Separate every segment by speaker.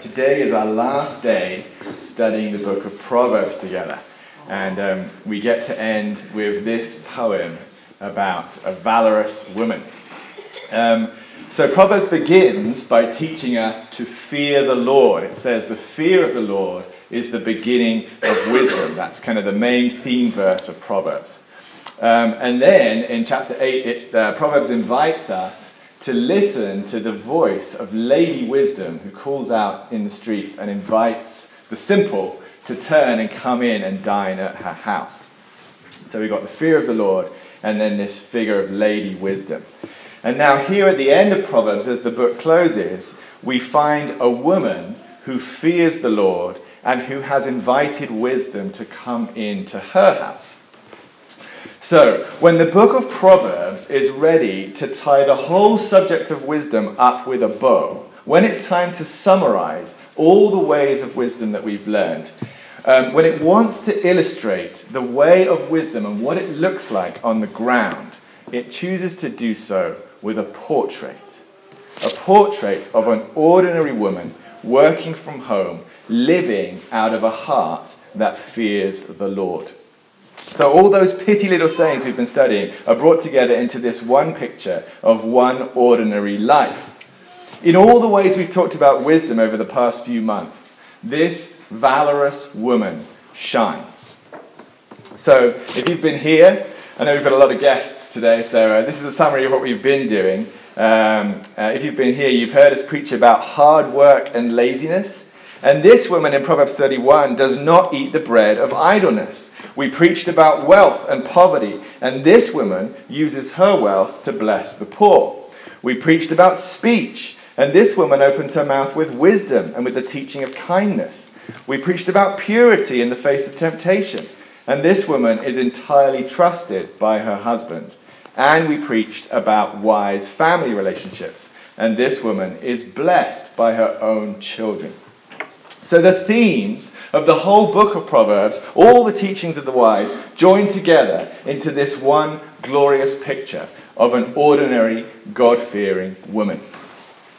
Speaker 1: today is our last day studying the book of Proverbs together. And um, we get to end with this poem about a valorous woman. Um, so Proverbs begins by teaching us to fear the Lord. It says, The fear of the Lord is the beginning of wisdom. That's kind of the main theme verse of Proverbs. Um, and then in chapter 8, it, uh, Proverbs invites us to listen to the voice of Lady Wisdom, who calls out in the streets and invites the simple to turn and come in and dine at her house. So we've got the fear of the Lord and then this figure of Lady Wisdom. And now, here at the end of Proverbs, as the book closes, we find a woman who fears the Lord and who has invited wisdom to come into her house. So, when the book of Proverbs is ready to tie the whole subject of wisdom up with a bow, when it's time to summarize all the ways of wisdom that we've learned, um, when it wants to illustrate the way of wisdom and what it looks like on the ground, it chooses to do so with a portrait. A portrait of an ordinary woman working from home, living out of a heart that fears the Lord. So, all those pithy little sayings we've been studying are brought together into this one picture of one ordinary life. In all the ways we've talked about wisdom over the past few months, this valorous woman shines. So, if you've been here, I know we've got a lot of guests today, so uh, this is a summary of what we've been doing. Um, uh, if you've been here, you've heard us preach about hard work and laziness. And this woman in Proverbs 31 does not eat the bread of idleness. We preached about wealth and poverty, and this woman uses her wealth to bless the poor. We preached about speech, and this woman opens her mouth with wisdom and with the teaching of kindness. We preached about purity in the face of temptation, and this woman is entirely trusted by her husband. And we preached about wise family relationships, and this woman is blessed by her own children. So the themes of the whole book of Proverbs, all the teachings of the wise, joined together into this one glorious picture of an ordinary, God fearing woman.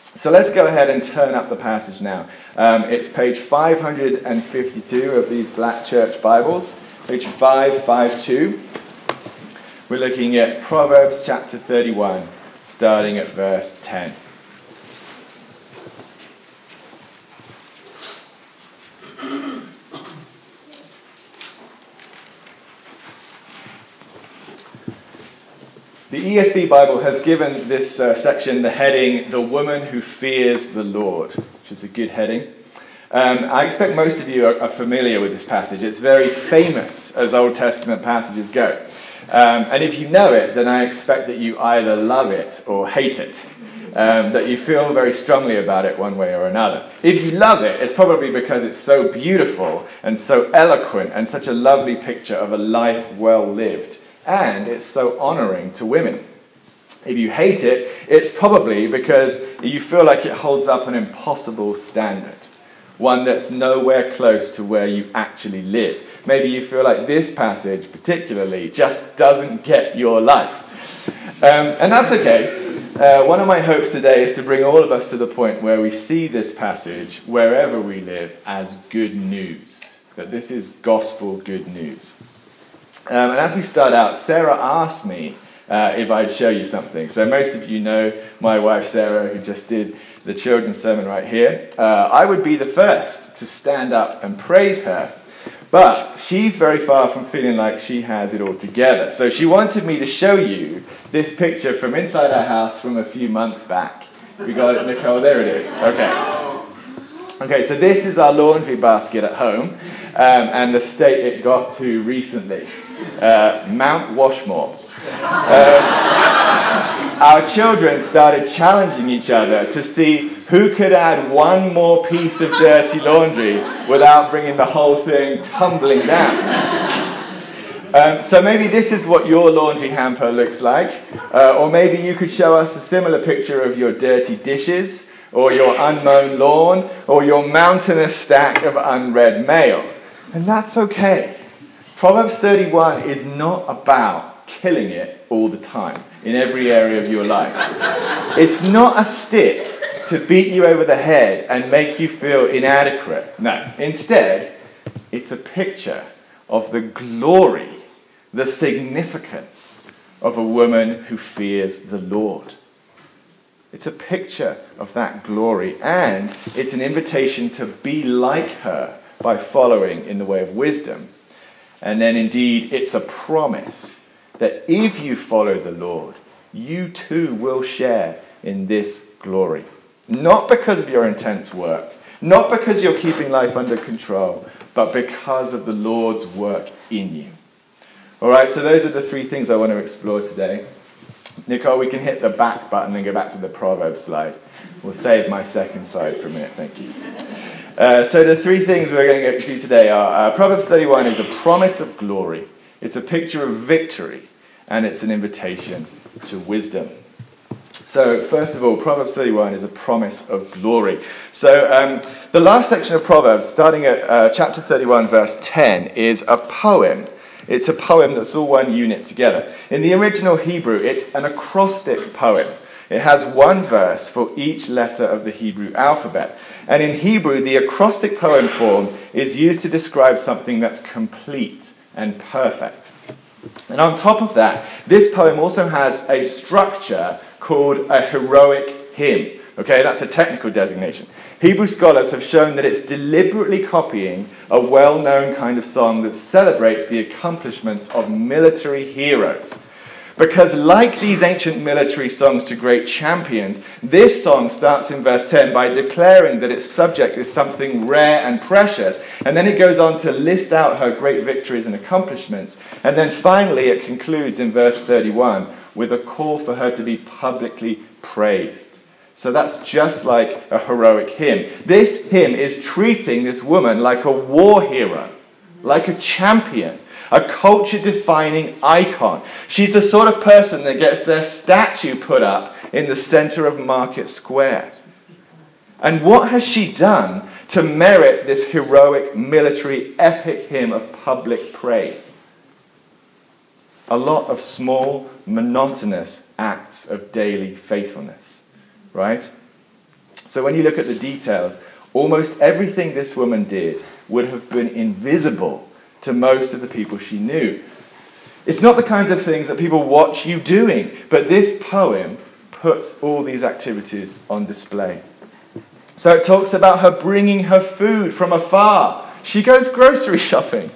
Speaker 1: So let's go ahead and turn up the passage now. Um, it's page 552 of these Black Church Bibles, page 552. We're looking at Proverbs chapter 31, starting at verse 10. The ESV Bible has given this uh, section the heading, The Woman Who Fears the Lord, which is a good heading. Um, I expect most of you are, are, familiar with this passage. It's very famous as Old Testament passages go. Um, and if you know it, then I expect that you either love it or hate it. Um, that you feel very strongly about it one way or another. If you love it, it's probably because it's so beautiful and so eloquent and such a lovely picture of a life well lived and it's so honoring to women. If you hate it, it's probably because you feel like it holds up an impossible standard, one that's nowhere close to where you actually live. Maybe you feel like this passage, particularly, just doesn't get your life. Um, and that's okay. Uh, one of my hopes today is to bring all of us to the point where we see this passage, wherever we live, as good news. That this is gospel good news. Um, and as we start out, Sarah asked me uh, if I'd show you something. So most of you know my wife Sarah, who just did the children's sermon right here. Uh, I would be the first to stand up and praise her. But she's very far from feeling like she has it all together. So she wanted me to show you this picture from inside our house from a few months back. We got it, Nicole? There it is. Okay. Okay, so this is our laundry basket at home um, and the state it got to recently uh, Mount Washmore. Uh, our children started challenging each other to see who could add one more piece of dirty laundry without bringing the whole thing tumbling down. Um, so maybe this is what your laundry hamper looks like, uh, or maybe you could show us a similar picture of your dirty dishes, or your unmown lawn, or your mountainous stack of unread mail. And that's okay. Proverbs 31 is not about killing it all the time in every area of your life. It's not a stick to beat you over the head and make you feel inadequate. No, instead, it's a picture of the glory, the significance of a woman who fears the Lord. It's a picture of that glory, and it's an invitation to be like her by following in the way of wisdom. And then, indeed, it's a promise that if you follow the Lord, you too will share in this glory. Not because of your intense work, not because you're keeping life under control, but because of the Lord's work in you. All right, so those are the three things I want to explore today. Nicole, we can hit the back button and go back to the Proverbs slide. We'll save my second slide for a minute, thank you. Uh, so the three things we're going to do today are uh, Proverbs 31 is a promise of glory, it's a picture of victory, and it's an invitation to wisdom. So, first of all, Proverbs 31 is a promise of glory. So, um, the last section of Proverbs, starting at uh, chapter 31, verse 10, is a poem. It's a poem that's all one unit together. In the original Hebrew, it's an acrostic poem. It has one verse for each letter of the Hebrew alphabet. And in Hebrew, the acrostic poem form is used to describe something that's complete and perfect. And on top of that, this poem also has a structure called a heroic hymn. Okay, that's a technical designation. Hebrew scholars have shown that it's deliberately copying a well known kind of song that celebrates the accomplishments of military heroes. Because, like these ancient military songs to great champions, this song starts in verse 10 by declaring that its subject is something rare and precious. And then it goes on to list out her great victories and accomplishments. And then finally, it concludes in verse 31 with a call for her to be publicly praised. So that's just like a heroic hymn. This hymn is treating this woman like a war hero, like a champion a culture defining icon. She's the sort of person that gets their statue put up in the center of Market Square. And what has she done to merit this heroic military epic hymn of public praise? A lot of small, monotonous acts of daily faithfulness, right? So when you look at the details, almost everything this woman did would have been invisible to most of the people she knew. It's not the kinds of things that people watch you doing, but this poem puts all these activities on display. So it talks about her bringing her food from afar. She goes grocery shopping.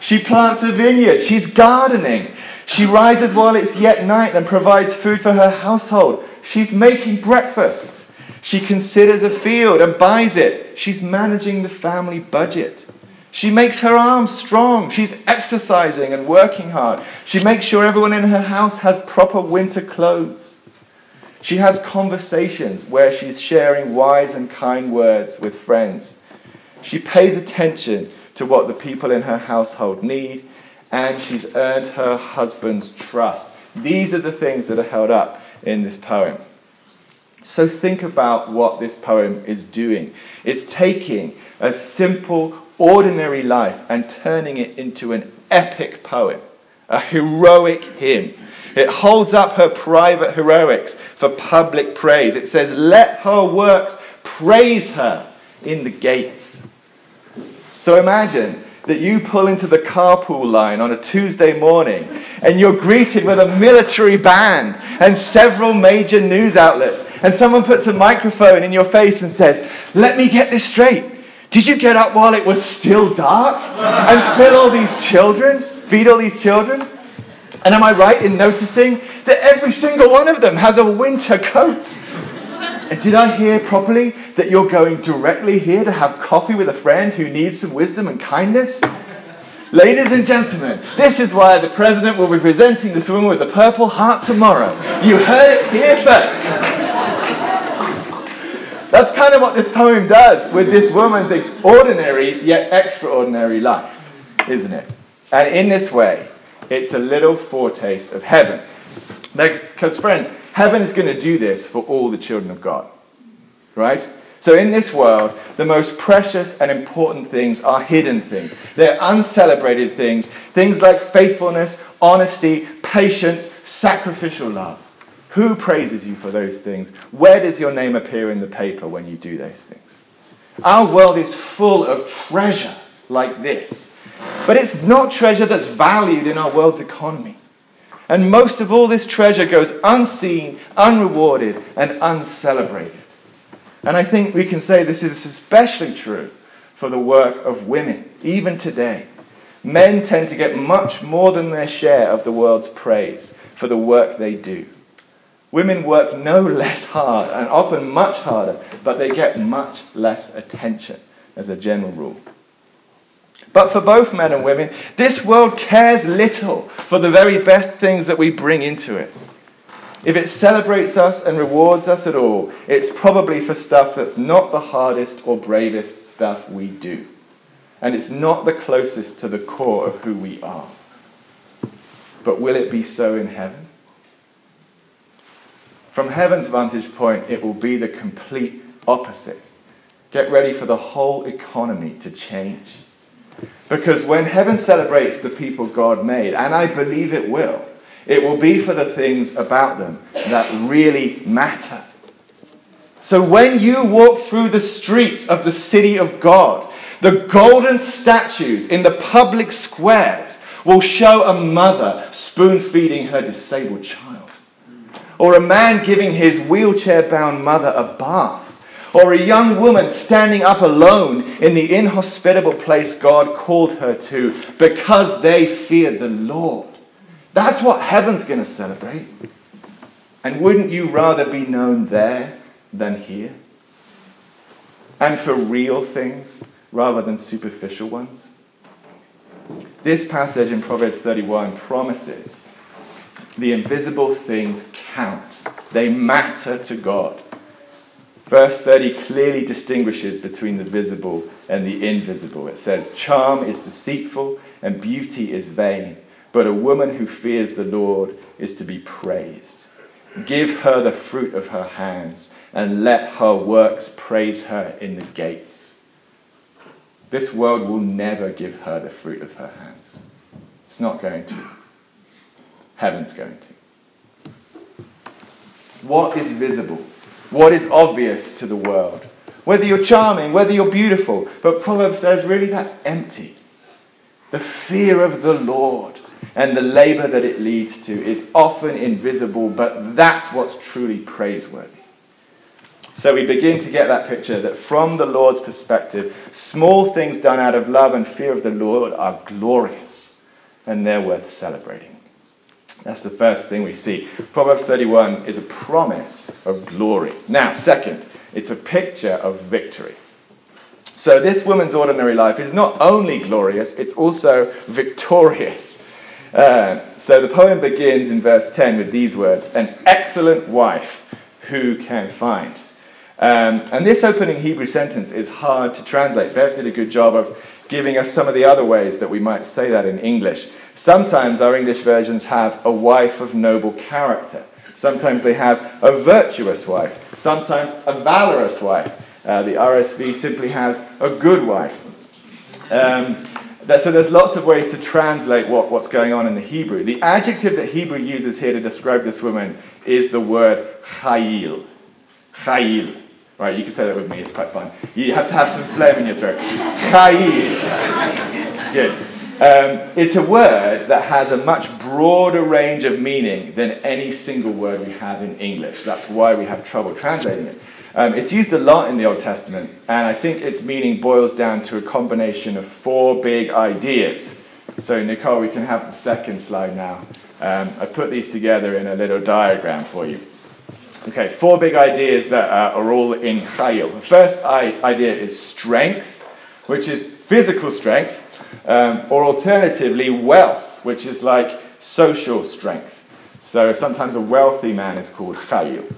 Speaker 1: She plants a vineyard. She's gardening. She rises while it's yet night and provides food for her household. She's making breakfast. She considers a field and buys it. She's managing the family budget. She makes her arms strong. She's exercising and working hard. She makes sure everyone in her house has proper winter clothes. She has conversations where she's sharing wise and kind words with friends. She pays attention to what the people in her household need, and she's earned her husband's trust. These are the things that are held up in this poem. So think about what this poem is doing. It's taking a simple, ordinary life and turning it into an epic poem, a heroic hymn. It holds up her private heroics for public praise. It says, Let her works praise her in the gates. So imagine that you pull into the carpool line on a Tuesday morning and you're greeted with a military band and several major news outlets, and someone puts a microphone in your face and says, Let me get this straight. Did you get up while it was still dark and feed all these children? Feed all these children? And am I right in noticing that every single one of them has a winter coat? Did I hear properly that you're going directly here to have coffee with a friend who needs some wisdom and kindness? Ladies and gentlemen, this is why the president will be presenting this woman with a purple heart tomorrow. You heard it here first. That's kind of what this poem does with this woman's ordinary yet extraordinary life, isn't it? And in this way, it's a little foretaste of heaven. Because, friends, heaven is going to do this for all the children of God. Right? So, in this world, the most precious and important things are hidden things. They're uncelebrated things, things like faithfulness, honesty, patience, sacrificial love. Who praises you for those things? Where does your name appear in the paper when you do those things? Our world is full of treasure like this, but it's not treasure that's valued in our world's economy. And most of all, this treasure goes unseen, unrewarded, and uncelebrated. And I think we can say this is especially true for the work of women, even today. Men tend to get much more than their share of the world's praise for the work they do. Women work no less hard and often much harder, but they get much less attention as a general rule. But for both men and women, this world cares little for the very best things that we bring into it. If it celebrates us and rewards us at all, it's probably for stuff that's not the hardest or bravest stuff we do. And it's not the closest to the core of who we are. But will it be so in heaven? From heaven's vantage point, it will be the complete opposite. Get ready for the whole economy to change. Because when heaven celebrates the people God made, and I believe it will, it will be for the things about them that really matter. So when you walk through the streets of the city of God, the golden statues in the public squares will show a mother spoon feeding her disabled child, or a man giving his wheelchair bound mother a bath or a young woman standing up alone in the inhospitable place God called her to because they feared the Lord. That's what heaven's going to celebrate. And wouldn't you rather be known there than here? And for real things rather than superficial ones? This passage in Proverbs 31 promises the invisible things count, they matter to God. Verse 30 clearly distinguishes between the visible and the invisible. It says, Charm is deceitful and beauty is vain, but a woman who fears the Lord is to be praised. Give her the fruit of her hands, and let her works praise her in the gates. This world will never give her the fruit of her hands. It's not going to. Heaven's going to. What is visible? what is obvious to the world. Whether you're charming, whether you're beautiful. But Proverbs says, really, that's empty. The fear of the Lord and the labor that it leads to is often invisible, but that's what's truly praiseworthy. So we begin to get that picture that from the Lord's perspective, small things done out of love and fear of the Lord are glorious and they're worth celebrating. That's the first thing we see. Proverbs 31 is a promise of glory. Now, second, it's a picture of victory. So, this woman's ordinary life is not only glorious, it's also victorious. Uh, so, the poem begins in verse 10 with these words An excellent wife, who can find? Um, and this opening Hebrew sentence is hard to translate. Bev did a good job of giving us some of the other ways that we might say that in English. Sometimes our English versions have a wife of noble character. Sometimes they have a virtuous wife. Sometimes a valorous wife. Uh, the RSV simply has a good wife. Um, so there's lots of ways to translate what, what's going on in the Hebrew. The adjective that Hebrew uses here to describe this woman is the word chayil. Chayil. Right, you can say that with me, it's quite fun. You have to have some phlegm in your throat. Chayil. Good. Um, it's a word that has a much broader range of meaning than any single word we have in English. That's why we have trouble translating it. Um, it's used a lot in the Old Testament, and I think its meaning boils down to a combination of four big ideas. So, Nicole, we can have the second slide now. Um, I put these together in a little diagram for you. Okay, four big ideas that uh, are all in Chayil. The first idea is strength, which is physical strength. Um, or alternatively, wealth, which is like social strength. So sometimes a wealthy man is called chayil.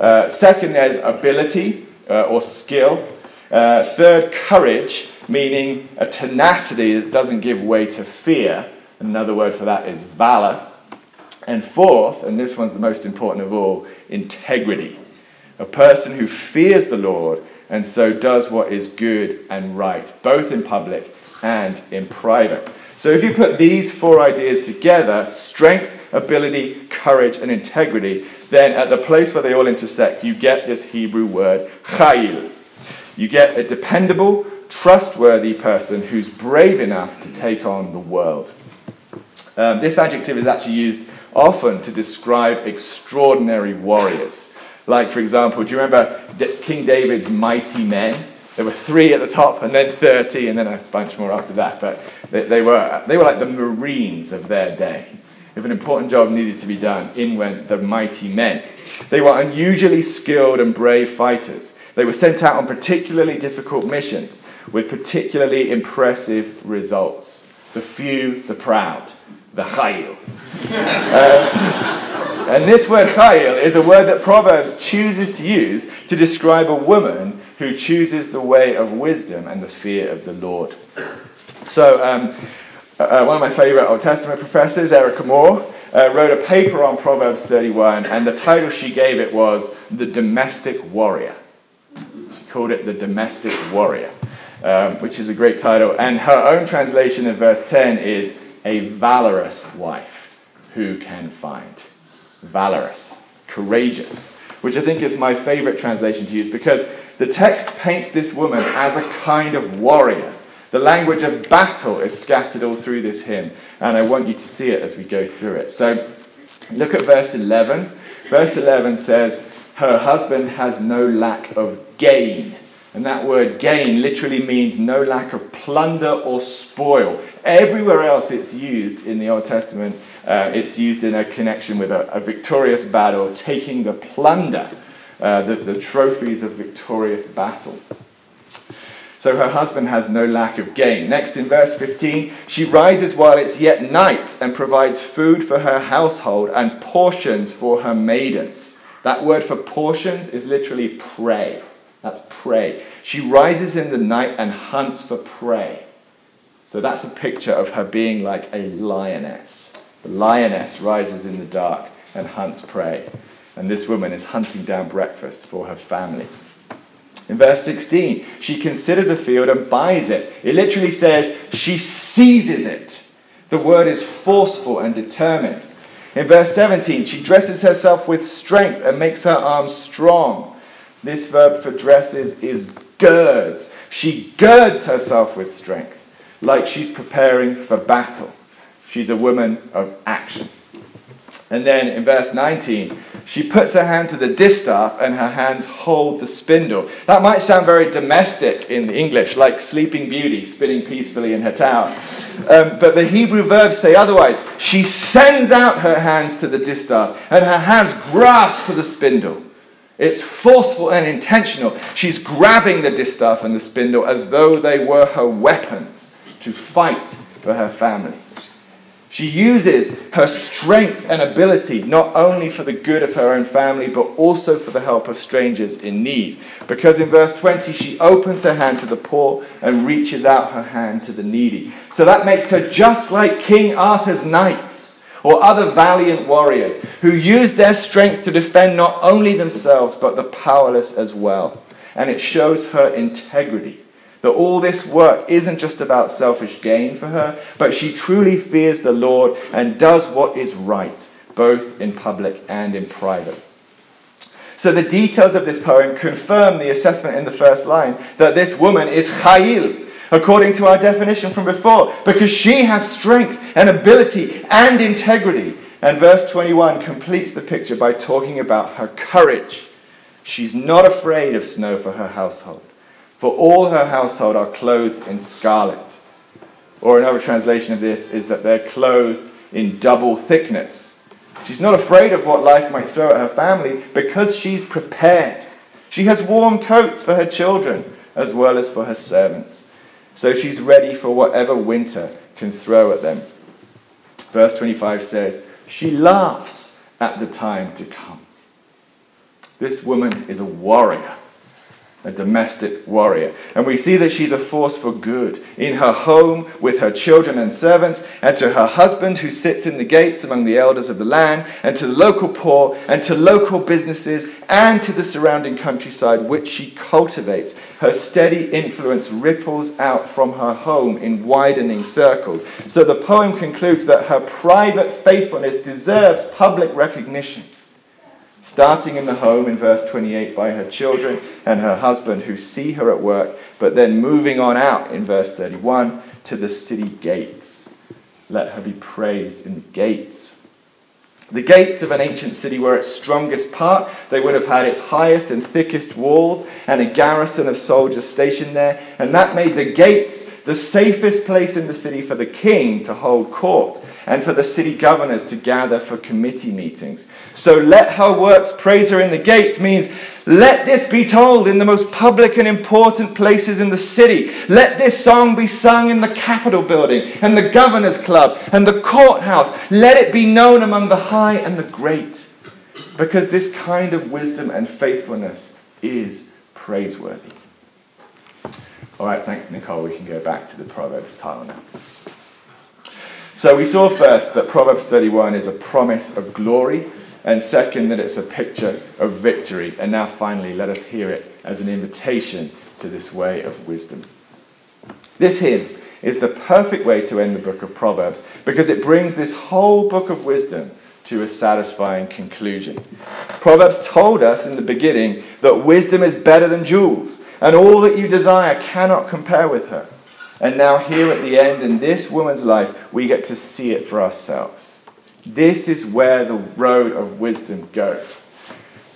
Speaker 1: Uh, second, there's ability uh, or skill. Uh, third, courage, meaning a tenacity that doesn't give way to fear. Another word for that is valor. And fourth, and this one's the most important of all, integrity. A person who fears the Lord and so does what is good and right, both in public and in private. So if you put these four ideas together strength, ability, courage, and integrity, then at the place where they all intersect, you get this Hebrew word, chayil. You get a dependable, trustworthy person who's brave enough to take on the world. Um, this adjective is actually used often to describe extraordinary warriors. Like, for example, do you remember King David's mighty men? There were three at the top, and then 30, and then a bunch more after that. But they, they, were, they were like the Marines of their day. If an important job needed to be done, in went the mighty men. They were unusually skilled and brave fighters. They were sent out on particularly difficult missions with particularly impressive results. The few, the proud, the chayil. uh, and this word chayil is a word that Proverbs chooses to use to describe a woman who chooses the way of wisdom and the fear of the Lord. So, um, uh, one of my favorite Old Testament professors, Erika Moore, uh, wrote a paper on Proverbs 31, and the title she gave it was The Domestic Warrior. She called it The Domestic Warrior, um, which is a great title. And her own translation in verse 10 is A Valorous Wife Who Can Find. Valorous, courageous, which I think is my favorite translation to use because the text paints this woman as a kind of warrior. The language of battle is scattered all through this hymn, and I want you to see it as we go through it. So look at verse 11. Verse 11 says, Her husband has no lack of gain. And that word gain literally means no lack of plunder or spoil. Everywhere else it's used in the Old Testament, uh, it's used in a connection with a, a victorious battle, taking the plunder uh, the, the trophies of victorious battle. So her husband has no lack of gain. Next, in verse 15, she rises while it's yet night and provides food for her household and portions for her maidens. That word for portions is literally prey. That's prey. She rises in the night and hunts for prey. So that's a picture of her being like a lioness. The lioness rises in the dark and hunts prey and this woman is hunting down breakfast for her family. In verse 16, she considers a field and buys it. It literally says she seizes it. The word is forceful and determined. In verse 17, she dresses herself with strength and makes her arms strong. This verb for dresses is girds. She girds herself with strength, like she's preparing for battle. She's a woman of action. And then in verse 19, she puts her hand to the distaff and her hands hold the spindle. That might sound very domestic in English, like Sleeping Beauty spinning peacefully in her tower. Um, but the Hebrew verbs say otherwise. She sends out her hands to the distaff and her hands grasp for the spindle. It's forceful and intentional. She's grabbing the distaff and the spindle as though they were her weapons to fight for her family. She uses her strength and ability not only for the good of her own family, but also for the help of strangers in need. Because in verse 20, she opens her hand to the poor and reaches out her hand to the needy. So that makes her just like King Arthur's knights or other valiant warriors who use their strength to defend not only themselves, but the powerless as well. And it shows her integrity that all this work isn't just about selfish gain for her, but she truly fears the Lord and does what is right, both in public and in private. So the details of this poem confirm the assessment in the first line that this woman is Chayil, according to our definition from before, because she has strength and ability and integrity. And verse 21 completes the picture by talking about her courage. She's not afraid of snow for her household for all her household are clothed in scarlet. Or another translation of this is that they're clothed in double thickness. She's not afraid of what life might throw at her family because she's prepared. She has warm coats for her children as well as for her servants. So she's ready for whatever winter can throw at them. Verse 25 says, She laughs at the time to come. This woman is a warrior a domestic warrior. And we see that she's a force for good in her home with her children and servants, and to her husband who sits in the gates among the elders of the land, and to the local poor, and to local businesses, and to the surrounding countryside which she cultivates. Her steady influence ripples out from her home in widening circles. So the poem concludes that her private faithfulness deserves public recognition starting in the home in verse 28 by her children and her husband who see her at work, but then moving on out in verse 31 to the city gates. Let her be praised in the gates. The gates of an ancient city were its strongest part. They would have had its highest and thickest walls and a garrison of soldiers stationed there. And that made the gates the safest place in the city for the king to hold court and for the city governors to gather for committee meetings. So let her works praise her in the gates means let this be told in the most public and important places in the city. Let this song be sung in the Capitol building and the governor's club and the courthouse. Let it be known among the high and the great. Because this kind of wisdom and faithfulness is praiseworthy. All right, thanks, Nicole. We can go back to the Proverbs title now. So we saw first that Proverbs 31 is a promise of glory and second, that it's a picture of victory. And now, finally, let us hear it as an invitation to this way of wisdom. This hymn is the perfect way to end the book of Proverbs because it brings this whole book of wisdom to a satisfying conclusion. Proverbs told us in the beginning that wisdom is better than jewels, and all that you desire cannot compare with her. And now, here at the end, in this woman's life, we get to see it for ourselves. This is where the road of wisdom goes.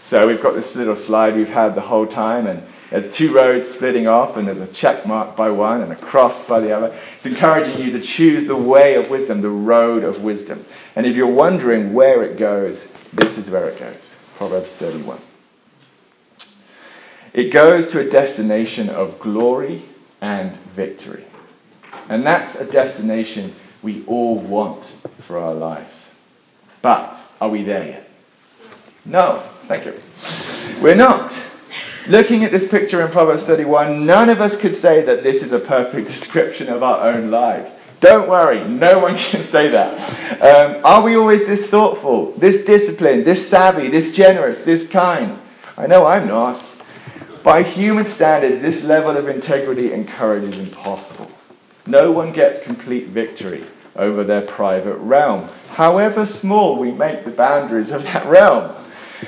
Speaker 1: So we've got this little slide we've had the whole time, and there's two roads splitting off, and there's a check mark by one and a cross by the other. It's encouraging you to choose the way of wisdom, the road of wisdom. And if you're wondering where it goes, this is where it goes Proverbs 31. It goes to a destination of glory and victory. And that's a destination we all want for our lives. But are we there yet? No, thank you. We're not. Looking at this picture in Proverbs 31, none of us could say that this is a perfect description of our own lives. Don't worry, no one can say that. Um, are we always this thoughtful, this disciplined, this savvy, this generous, this kind? I know I'm not. By human standards, this level of integrity and courage is impossible. No one gets complete victory over their private realm, however small we make the boundaries of that realm.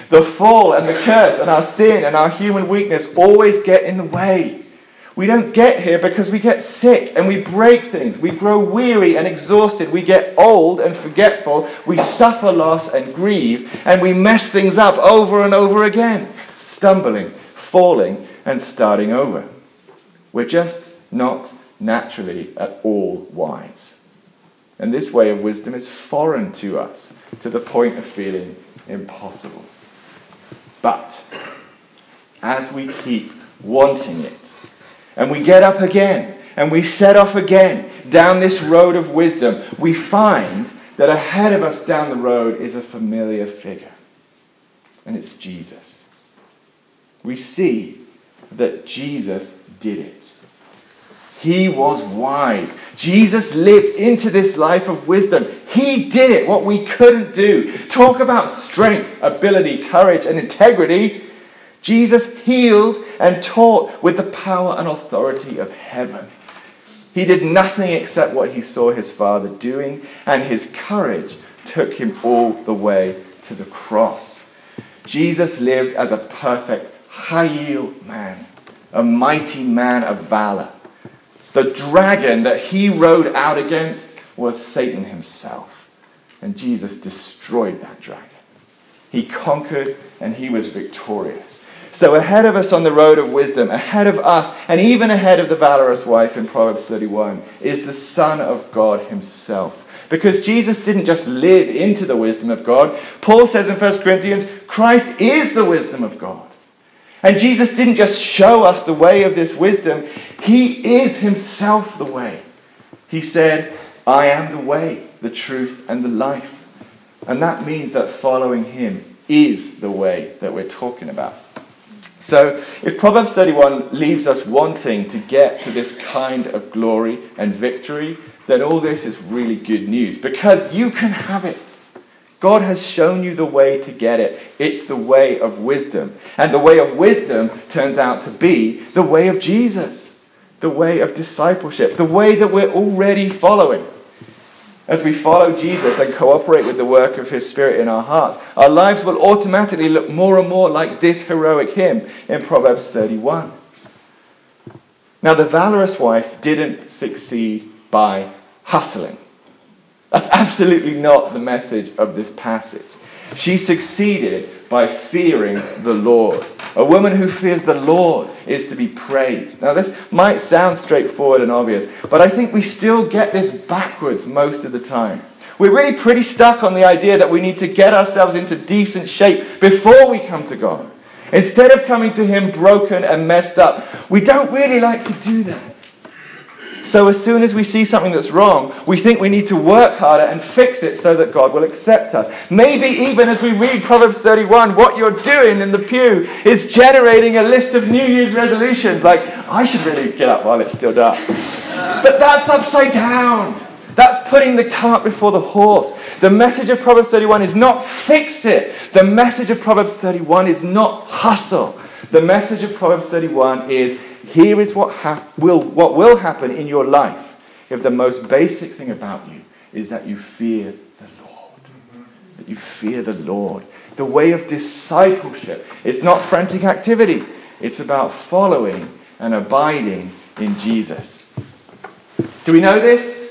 Speaker 1: The fall and the curse and our sin and our human weakness always get in the way. We don't get here because we get sick and we break things. We grow weary and exhausted. We get old and forgetful. We suffer loss and grieve and we mess things up over and over again, stumbling, falling, and starting over. We're just not naturally at all wise. And this way of wisdom is foreign to us to the point of feeling impossible. But as we keep wanting it, and we get up again, and we set off again down this road of wisdom, we find that ahead of us down the road is a familiar figure, and it's Jesus. We see that Jesus did it. He was wise. Jesus lived into this life of wisdom. He did it, what we couldn't do. Talk about strength, ability, courage, and integrity. Jesus healed and taught with the power and authority of heaven. He did nothing except what he saw his Father doing, and his courage took him all the way to the cross. Jesus lived as a perfect, chayil man, a mighty man of valor the dragon that he rode out against was Satan himself. And Jesus destroyed that dragon. He conquered and he was victorious. So, ahead of us on the road of wisdom, ahead of us, and even ahead of the valorous wife in Proverbs 31, is the Son of God himself. Because Jesus didn't just live into the wisdom of God. Paul says in 1 Corinthians, Christ is the wisdom of God. And Jesus didn't just show us the way of this wisdom, He is Himself the way. He said, I am the way, the truth, and the life. And that means that following Him is the way that we're talking about. So, if Proverbs 31 leaves us wanting to get to this kind of glory and victory, then all this is really good news because you can have it. God has shown you the way to get it. It's the way of wisdom. And the way of wisdom turns out to be the way of Jesus, the way of discipleship, the way that we're already following. As we follow Jesus and cooperate with the work of His Spirit in our hearts, our lives will automatically look more and more like this heroic hymn in Proverbs 31. Now, the valorous wife didn't succeed by hustling. That's absolutely not the message of this passage. She succeeded by fearing the Lord. A woman who fears the Lord is to be praised. Now, this might sound straightforward and obvious, but I think we still get this backwards most of the time. We're really pretty stuck on the idea that we need to get ourselves into decent shape before we come to God. Instead of coming to Him broken and messed up, we don't really like to do that. So as soon as we see something that's wrong, we think we need to work harder and fix it so that God will accept us. Maybe even as we read Proverbs 31, what you're doing in the pew is generating a list of New Year's resolutions. Like, I should really get up while it's still dark. But that's upside down. That's putting the cart before the horse. The message of Proverbs 31 is not fix it. The message of Proverbs 31 is not hustle. The message of Proverbs 31 is here is what, hap- will, what will happen in your life if the most basic thing about you is that you fear the Lord. That you fear the Lord. The way of discipleship is not frantic activity, it's about following and abiding in Jesus. Do we know this?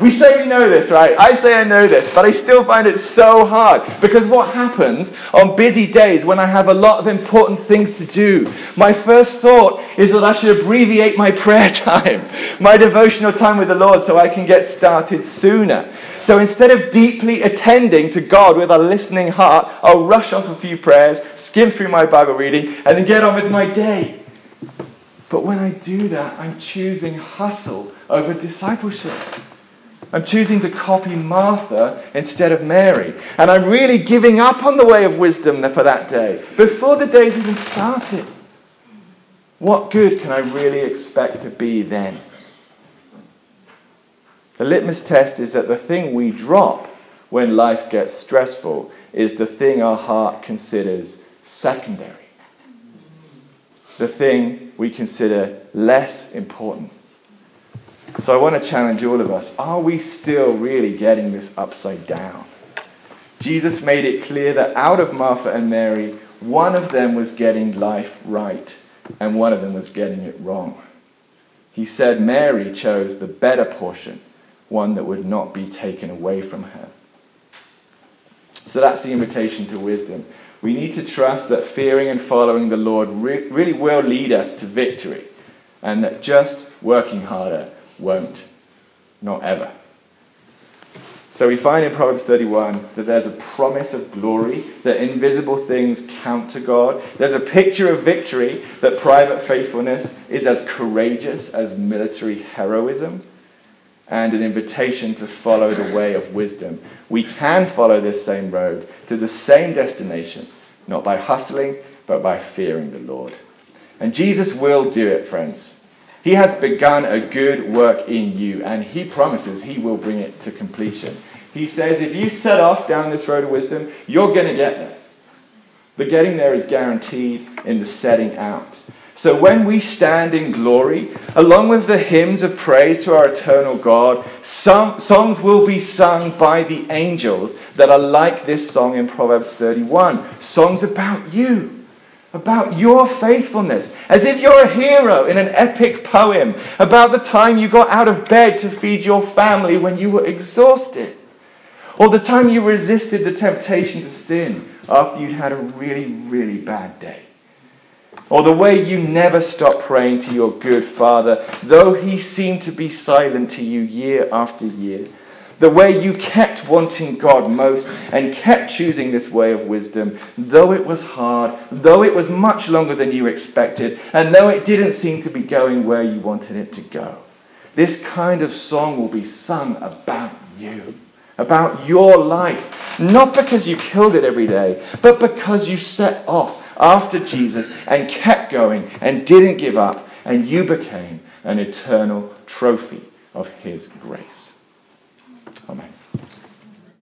Speaker 1: We say we know this, right? I say I know this, but I still find it so hard because what happens on busy days when I have a lot of important things to do? My first thought is that I should abbreviate my prayer time, my devotional time with the Lord, so I can get started sooner. So instead of deeply attending to God with a listening heart, I'll rush off a few prayers, skim through my Bible reading, and then get on with my day. But when I do that, I'm choosing hustle over discipleship. I'm choosing to copy Martha instead of Mary. And I'm really giving up on the way of wisdom for that day before the day's even started. What good can I really expect to be then? The litmus test is that the thing we drop when life gets stressful is the thing our heart considers secondary, the thing we consider less important. So I want to challenge all of us are we still really getting this upside down? Jesus made it clear that out of Martha and Mary, one of them was getting life right and one of them was getting it wrong. He said Mary chose the better portion, one that would not be taken away from her. So that's the invitation to wisdom. We need to trust that fearing and following the Lord re- really will lead us to victory, and that just working harder won't. Not ever. So we find in Proverbs 31 that there's a promise of glory, that invisible things count to God. There's a picture of victory, that private faithfulness is as courageous as military heroism, and an invitation to follow the way of wisdom. We can follow this same road to the same destination, not by hustling, but by fearing the Lord. And Jesus will do it, friends. He has begun a good work in you, and He promises He will bring it to completion. He says, if you set off down this road of wisdom, you're going to get there. The getting there is guaranteed in the setting out. So when we stand in glory, along with the hymns of praise to our eternal God, some, songs will be sung by the angels that are like this song in Proverbs 31 songs about you about your faithfulness, as if you're a hero in an epic poem about the time you got out of bed to feed your family when you were exhausted, or the time you resisted the temptation to sin after you'd had a really, really bad day. Or the way you never stopped praying to your good Father, though he seemed to be silent to you year after year the way you kept wanting God most and kept choosing this way of wisdom, though it was hard, though it was much longer than you expected, and though it didn't seem to be going where you wanted it to go. This kind of song will be sung about you, about your life, not because you killed it every day, but because you set off after Jesus and kept going and didn't give up, and you became an eternal trophy of his grace.